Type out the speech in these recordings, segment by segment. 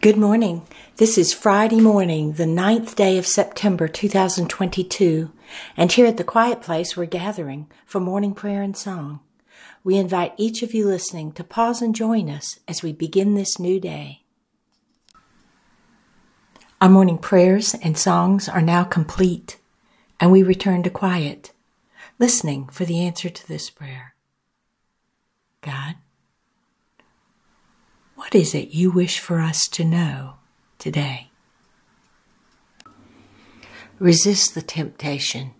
Good morning. This is Friday morning, the ninth day of September 2022, and here at the Quiet Place we're gathering for morning prayer and song. We invite each of you listening to pause and join us as we begin this new day. Our morning prayers and songs are now complete, and we return to quiet, listening for the answer to this prayer. God, what is it you wish for us to know today? Resist the temptation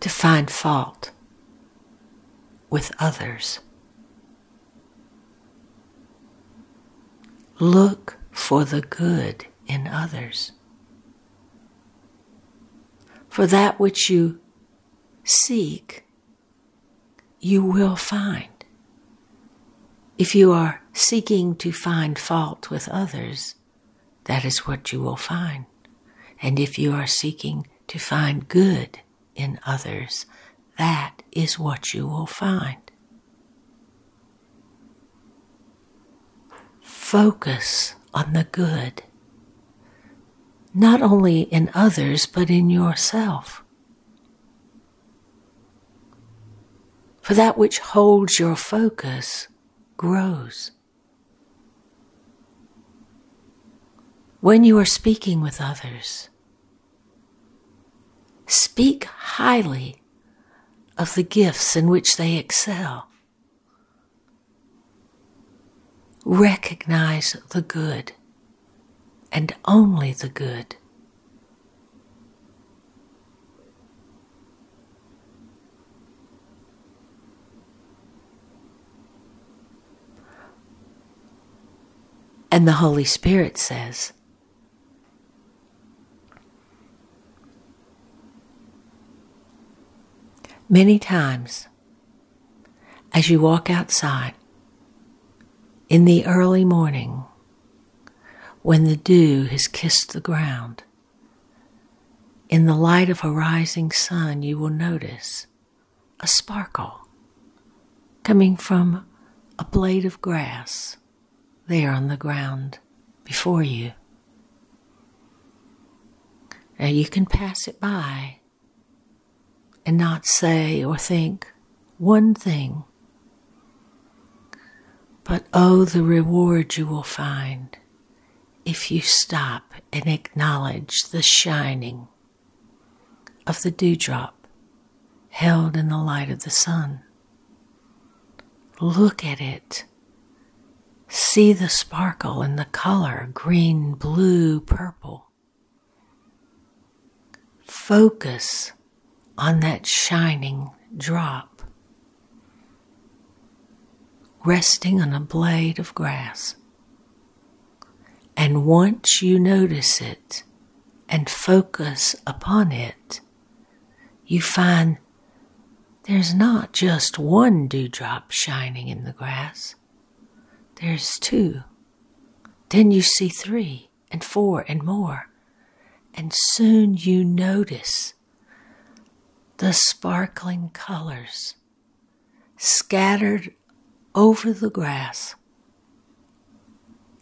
to find fault with others. Look for the good in others. For that which you seek you will find. If you are seeking to find fault with others, that is what you will find. And if you are seeking to find good in others, that is what you will find. Focus on the good, not only in others, but in yourself. For that which holds your focus grows. When you are speaking with others, speak highly of the gifts in which they excel. Recognize the good and only the good. And the Holy Spirit says, Many times, as you walk outside in the early morning, when the dew has kissed the ground, in the light of a rising sun, you will notice a sparkle coming from a blade of grass there on the ground before you. Now you can pass it by and not say or think one thing, but oh, the reward you will find if you stop and acknowledge the shining of the dewdrop held in the light of the sun. Look at it See the sparkle and the color green, blue, purple. Focus on that shining drop resting on a blade of grass. And once you notice it and focus upon it, you find there's not just one dewdrop shining in the grass there's two. Then you see three and four and more. And soon you notice the sparkling colors scattered over the grass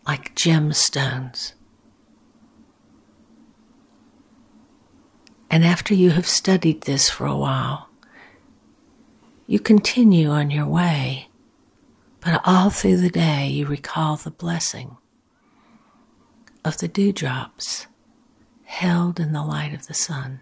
like gemstones. And after you have studied this for a while, you continue on your way but all through the day, you recall the blessing of the dewdrops held in the light of the sun.